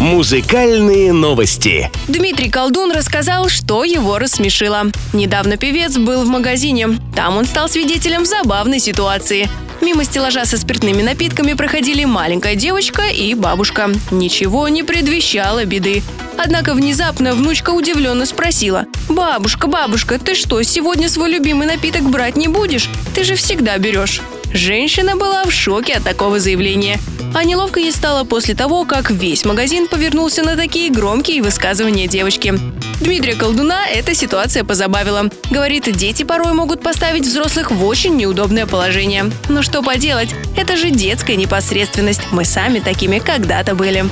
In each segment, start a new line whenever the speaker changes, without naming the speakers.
Музыкальные новости.
Дмитрий Колдун рассказал, что его рассмешило. Недавно певец был в магазине. Там он стал свидетелем забавной ситуации. Мимо стеллажа со спиртными напитками проходили маленькая девочка и бабушка. Ничего не предвещало беды. Однако внезапно внучка удивленно спросила. «Бабушка, бабушка, ты что, сегодня свой любимый напиток брать не будешь? Ты же всегда берешь». Женщина была в шоке от такого заявления. А неловко ей стало после того, как весь магазин повернулся на такие громкие высказывания девочки. Дмитрия Колдуна эта ситуация позабавила. Говорит, дети порой могут поставить взрослых в очень неудобное положение. Но что поделать, это же детская непосредственность. Мы сами такими когда-то были.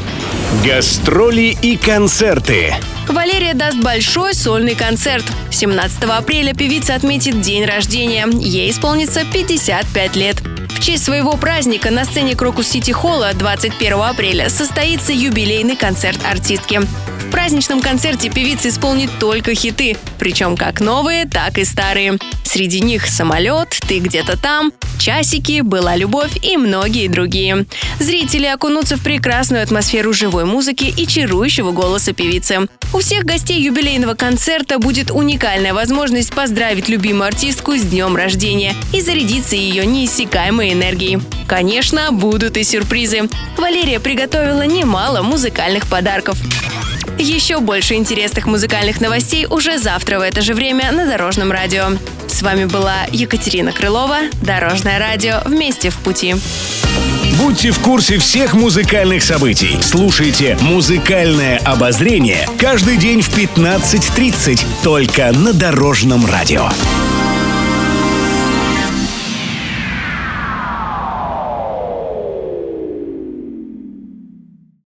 Гастроли и концерты.
Валерия даст большой сольный концерт. 17 апреля певица отметит день рождения. Ей исполнится 55 лет. Честь своего праздника на сцене Крокус Сити Холла 21 апреля состоится юбилейный концерт артистки. В праздничном концерте певица исполнит только хиты, причем как новые, так и старые. Среди них «Самолет», «Ты где-то там», «Часики», «Была любовь» и многие другие. Зрители окунутся в прекрасную атмосферу живой музыки и чарующего голоса певицы. У всех гостей юбилейного концерта будет уникальная возможность поздравить любимую артистку с днем рождения и зарядиться ее неиссякаемой энергией. Конечно, будут и сюрпризы. Валерия приготовила немало музыкальных подарков. Еще больше интересных музыкальных новостей уже завтра в это же время на Дорожном радио. С вами была Екатерина Крылова, Дорожное радио «Вместе в пути».
Будьте в курсе всех музыкальных событий. Слушайте «Музыкальное обозрение» каждый день в 15.30 только на Дорожном радио.